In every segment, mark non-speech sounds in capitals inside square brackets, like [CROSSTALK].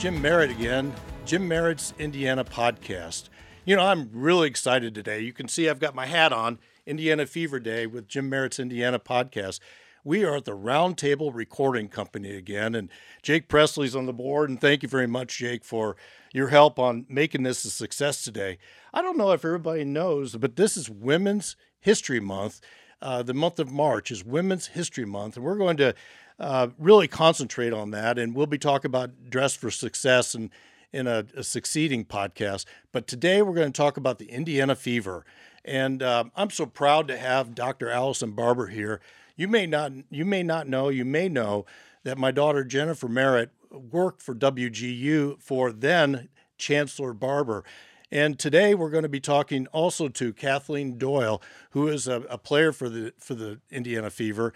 Jim Merritt again, Jim Merritt's Indiana podcast. You know, I'm really excited today. You can see I've got my hat on, Indiana Fever Day with Jim Merritt's Indiana podcast. We are at the Roundtable Recording Company again, and Jake Presley's on the board. And thank you very much, Jake, for your help on making this a success today. I don't know if everybody knows, but this is Women's History Month. Uh, the month of March is Women's History Month, and we're going to uh, really concentrate on that. And we'll be talking about Dress for Success and in a, a succeeding podcast. But today we're going to talk about the Indiana fever. And uh, I'm so proud to have Dr. Allison Barber here. You may not you may not know, you may know that my daughter Jennifer Merritt worked for WGU for then Chancellor Barber. And today we're going to be talking also to Kathleen Doyle, who is a, a player for the for the Indiana Fever.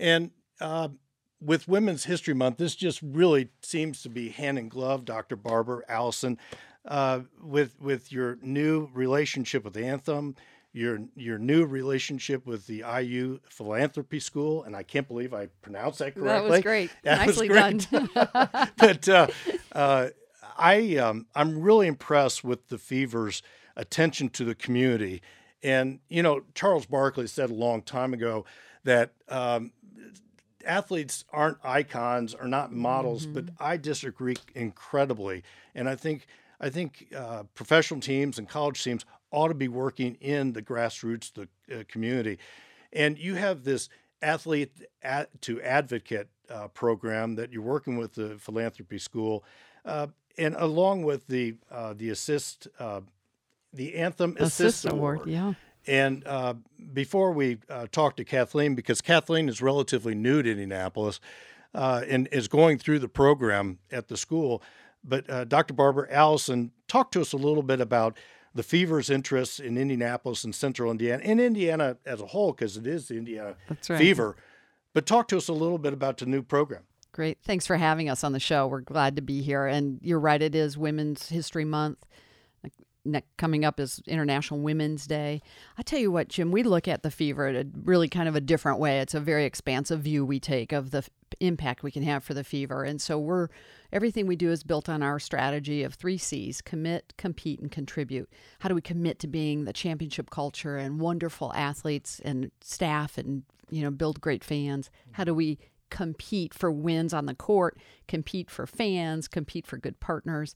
And uh, with Women's History Month, this just really seems to be hand in glove, Dr. Barber, Allison, uh, with with your new relationship with Anthem, your your new relationship with the IU Philanthropy School, and I can't believe I pronounced that correctly. That was great. [LAUGHS] That Nicely was great. done. [LAUGHS] but uh, uh, I um, I'm really impressed with the Fever's attention to the community, and you know Charles Barkley said a long time ago that um, athletes aren't icons or not models, Mm-hmm. but I disagree incredibly. And I think I think uh, professional teams and college teams ought to be working in the grassroots, the uh, community. And you have this athlete at, to advocate uh, program that you're working with the philanthropy school, uh, and along with the uh, the assist uh, the anthem assist, Assist award, yeah. And uh, before we uh, talk to Kathleen, because Kathleen is relatively new to Indianapolis uh, and is going through the program at the school, but uh, Dr. Barbara Allison, talk to us a little bit about the Fever's interests in Indianapolis and Central Indiana, and Indiana as a whole, because it is the Indiana right. Fever. But talk to us a little bit about the new program. Great. Thanks for having us on the show. We're glad to be here. And you're right, it is Women's History Month. Coming up is International Women's Day. I tell you what, Jim, we look at the fever in a really kind of a different way. It's a very expansive view we take of the f- impact we can have for the fever. And so we're everything we do is built on our strategy of three C's commit, compete, and contribute. How do we commit to being the championship culture and wonderful athletes and staff and you know build great fans? How do we compete for wins on the court, compete for fans, compete for good partners.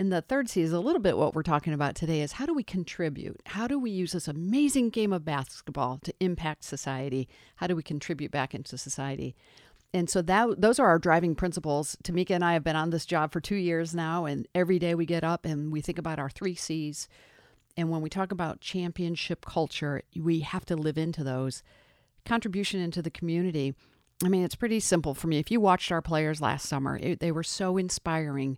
And the third C is a little bit what we're talking about today is how do we contribute? How do we use this amazing game of basketball to impact society? How do we contribute back into society? And so that those are our driving principles. Tamika and I have been on this job for two years now, and every day we get up and we think about our three C's. And when we talk about championship culture, we have to live into those. Contribution into the community. I mean, it's pretty simple for me. If you watched our players last summer, it, they were so inspiring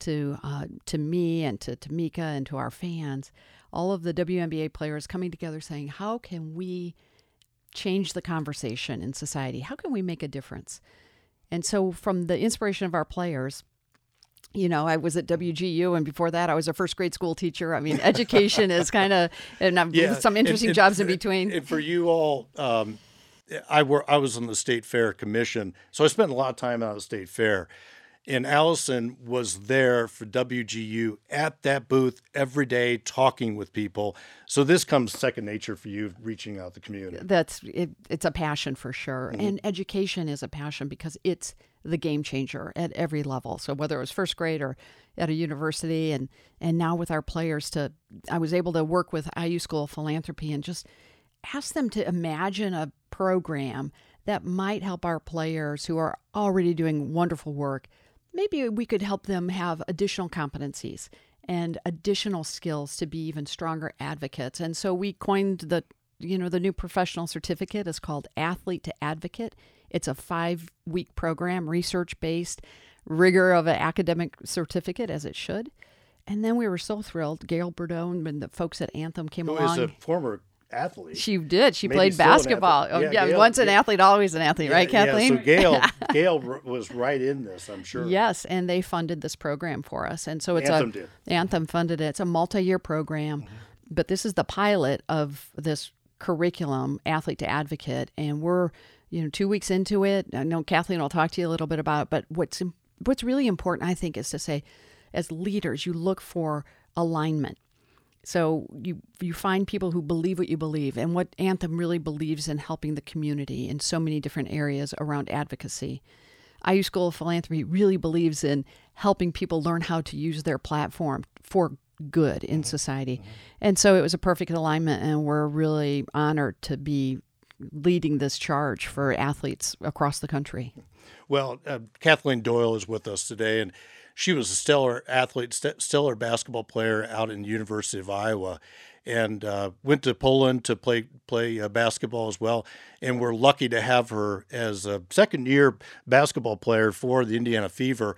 to uh, to me and to Tamika and to our fans. All of the WNBA players coming together saying, "How can we change the conversation in society? How can we make a difference?" And so, from the inspiration of our players, you know, I was at WGU, and before that, I was a first grade school teacher. I mean, education is [LAUGHS] kind of, and I've some interesting and- jobs in between. And for you all, um, I were I was on the state fair commission, so I spent a lot of time out of the state fair. And Allison was there for WGU at that booth every day, talking with people. So this comes second nature for you, reaching out the community. that's it, it's a passion for sure mm-hmm. and education is a passion because it's the game changer at every level so whether it was first grade or at a university and and now with our players to i was able to work with iu school of philanthropy and just ask them to imagine a program that might help our players who are already doing wonderful work maybe we could help them have additional competencies and additional skills to be even stronger advocates. And so we coined the you know the new professional certificate is called athlete to advocate. It's a 5-week program, research based, rigor of an academic certificate as it should. And then we were so thrilled. Gail Boudreaux and the folks at Anthem came Who along. is a former athlete. she did. She Maybe played still an athlete. basketball. Oh, Yeah, yeah, Gail- once an yeah. athlete, always an athlete, right, Kathleen? Yeah, so Gail, [LAUGHS] Gail was right in this, I'm sure. Yes, and they funded this program for us, and so it's Anthem a did. Anthem funded it. It's a multi-year program, mm-hmm. but this is the pilot of this curriculum, athlete to advocate, and we're you know two weeks into it. I know Kathleen will talk to you a little bit about, it, but what's what's really important, I think, is to say, as leaders, you look for alignment. So you you find people who believe what you believe, and what Anthem really believes in helping the community in so many different areas around advocacy. IU School of Philanthropy really believes in helping people learn how to use their platform for good in mm-hmm. society. Mm-hmm. And so it was a perfect alignment, and we're really honored to be leading this charge for athletes across the country. Well, uh, Kathleen Doyle is with us today, and she was a stellar athlete, st- stellar basketball player out in the University of Iowa, and uh, went to Poland to play play uh, basketball as well. And we're lucky to have her as a second year basketball player for the Indiana Fever.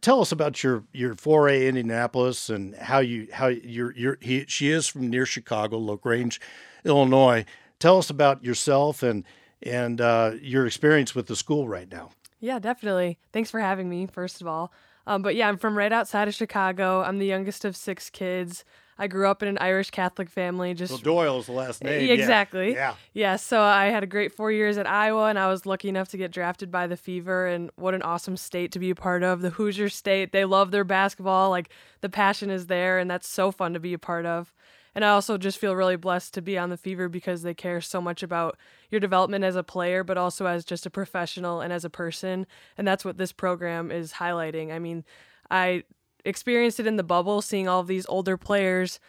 Tell us about your your foray in Indianapolis and how you how you're you're he, she is from near Chicago, La Grange, Illinois. Tell us about yourself and and uh, your experience with the school right now. Yeah, definitely. Thanks for having me. First of all, um, but yeah, I'm from right outside of Chicago. I'm the youngest of six kids. I grew up in an Irish Catholic family. Just well, Doyle's the last name. Exactly. Yeah. Yeah. So I had a great four years at Iowa, and I was lucky enough to get drafted by the Fever. And what an awesome state to be a part of. The Hoosier State. They love their basketball. Like the passion is there, and that's so fun to be a part of. And I also just feel really blessed to be on the Fever because they care so much about your development as a player, but also as just a professional and as a person. And that's what this program is highlighting. I mean, I experienced it in the bubble, seeing all of these older players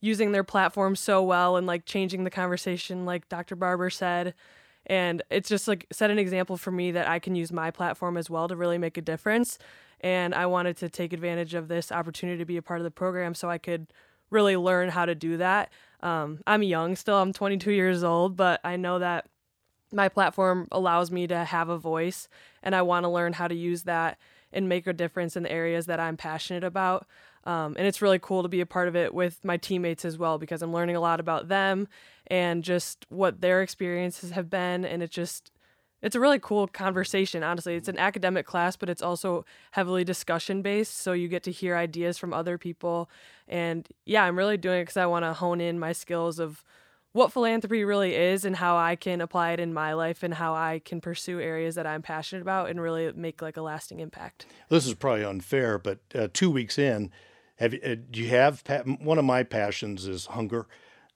using their platform so well and like changing the conversation, like Dr. Barber said. And it's just like set an example for me that I can use my platform as well to really make a difference. And I wanted to take advantage of this opportunity to be a part of the program so I could really learn how to do that. Um, I'm young still, I'm 22 years old, but I know that my platform allows me to have a voice and I want to learn how to use that and make a difference in the areas that I'm passionate about. Um, and it's really cool to be a part of it with my teammates as well because I'm learning a lot about them and just what their experiences have been. And it just, it's a really cool conversation, honestly. It's an academic class, but it's also heavily discussion based. So you get to hear ideas from other people. And yeah, I'm really doing it because I want to hone in my skills of what philanthropy really is and how I can apply it in my life and how I can pursue areas that I'm passionate about and really make like a lasting impact. This is probably unfair, but uh, two weeks in, have uh, do you have one of my passions is hunger,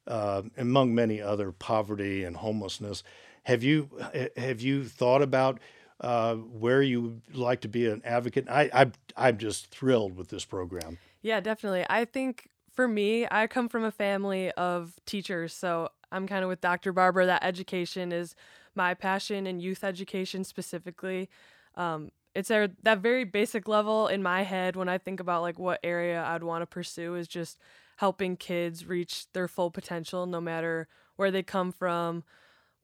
uh, among many other poverty and homelessness. Have you have you thought about uh, where you would like to be an advocate? I, I I'm just thrilled with this program. Yeah, definitely. I think for me, I come from a family of teachers, so I'm kind of with Dr. Barber. That education is my passion and youth education specifically. Um, it's at that very basic level in my head when I think about like what area I'd want to pursue is just helping kids reach their full potential, no matter where they come from,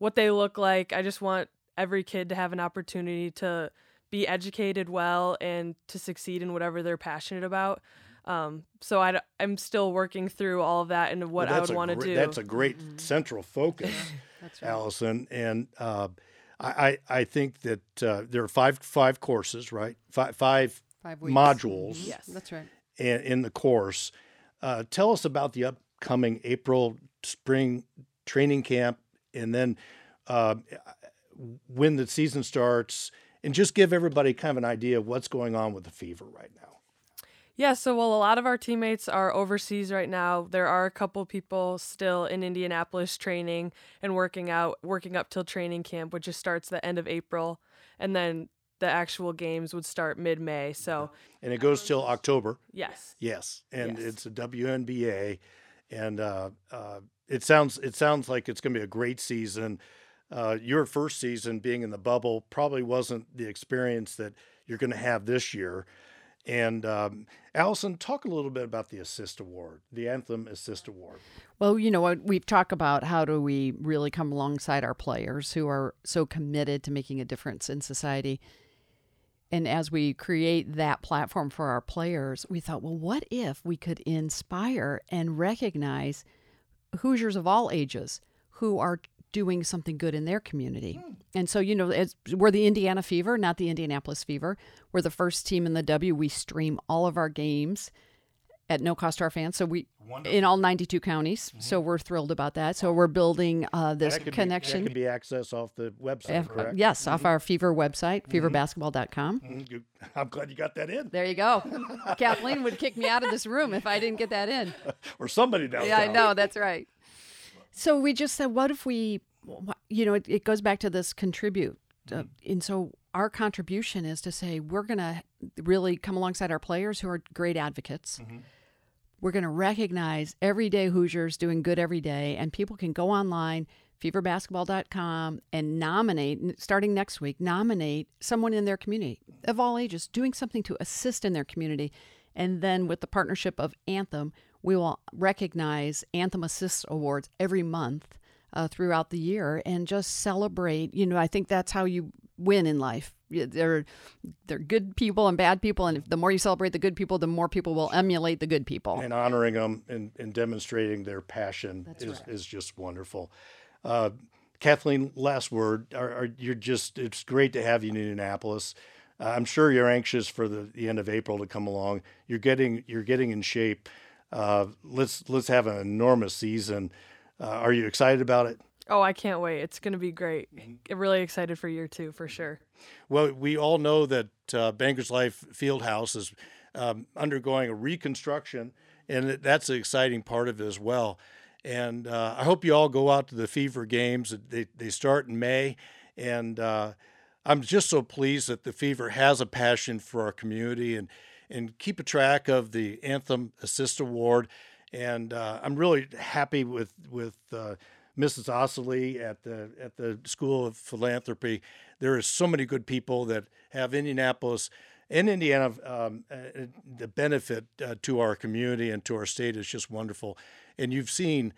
what they look like. I just want every kid to have an opportunity to be educated well and to succeed in whatever they're passionate about. Um, so I, I'm still working through all of that and what well, I would want to do. That's a great mm-hmm. central focus, [LAUGHS] right. Allison. And uh, I, I think that uh, there are five five courses, right? Five five, five modules. Mm-hmm. Yes, that's right. In, in the course, uh, tell us about the upcoming April spring training camp, and then uh, when the season starts, and just give everybody kind of an idea of what's going on with the fever right now. Yeah, so while a lot of our teammates are overseas right now, there are a couple people still in Indianapolis training and working out, working up till training camp, which just starts the end of April, and then the actual games would start mid May. So and it goes till October. Yes. Yes, and yes. it's a WNBA, and uh, uh, it sounds it sounds like it's going to be a great season. Uh, your first season being in the bubble probably wasn't the experience that you're going to have this year. And um, Allison, talk a little bit about the Assist Award, the Anthem Assist Award. Well, you know, we've talked about how do we really come alongside our players who are so committed to making a difference in society. And as we create that platform for our players, we thought, well, what if we could inspire and recognize Hoosiers of all ages who are doing something good in their community. Mm. And so, you know, we're the Indiana Fever, not the Indianapolis Fever. We're the first team in the W. We stream all of our games at no cost to our fans. So we in all 92 counties. Mm-hmm. So we're thrilled about that. So we're building uh, this connection. Be, that can be accessed off the website, correct? Yes, mm-hmm. off our Fever website, mm-hmm. feverbasketball.com. Mm-hmm. I'm glad you got that in. There you go. [LAUGHS] Kathleen would kick me out of this room if I didn't get that in. [LAUGHS] or somebody downtown. Yeah, I know. That's right. So we just said, what if we, you know, it, it goes back to this contribute. Uh, and so our contribution is to say we're going to really come alongside our players who are great advocates. Mm-hmm. We're going to recognize everyday Hoosiers doing good every day, and people can go online, feverbasketball.com, and nominate, starting next week, nominate someone in their community of all ages doing something to assist in their community. And then with the partnership of Anthem, we will recognize Anthem Assist Awards every month uh, throughout the year and just celebrate. You know, I think that's how you win in life. They're they're good people and bad people, and the more you celebrate the good people, the more people will emulate the good people. And honoring them and, and demonstrating their passion That's is, right. is just wonderful. Uh, Kathleen, last word. Are, are, you're just it's great to have you in Indianapolis. Uh, I'm sure you're anxious for the, the end of April to come along. You're getting you're getting in shape. Uh, let's let's have an enormous season. Uh, are you excited about it? Oh, I can't wait. It's going to be great. I'm really excited for year two for sure. Well, we all know that uh, Bankers Life Fieldhouse is um, undergoing a reconstruction, and that's an exciting part of it as well. And uh, I hope you all go out to the Fever games. They, they start in May, and uh, I'm just so pleased that the Fever has a passion for our community and and keep a track of the Anthem Assist Award. And uh, I'm really happy with with uh, Mrs. Osley at the at the School of Philanthropy. There are so many good people that have Indianapolis and Indiana. Um, uh, the benefit uh, to our community and to our state is just wonderful. And you've seen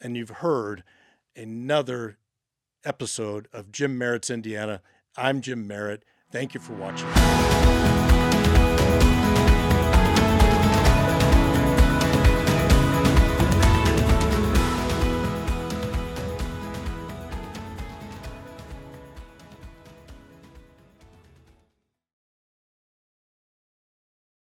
and you've heard another episode of Jim Merritt's Indiana. I'm Jim Merritt. Thank you for watching. Bye.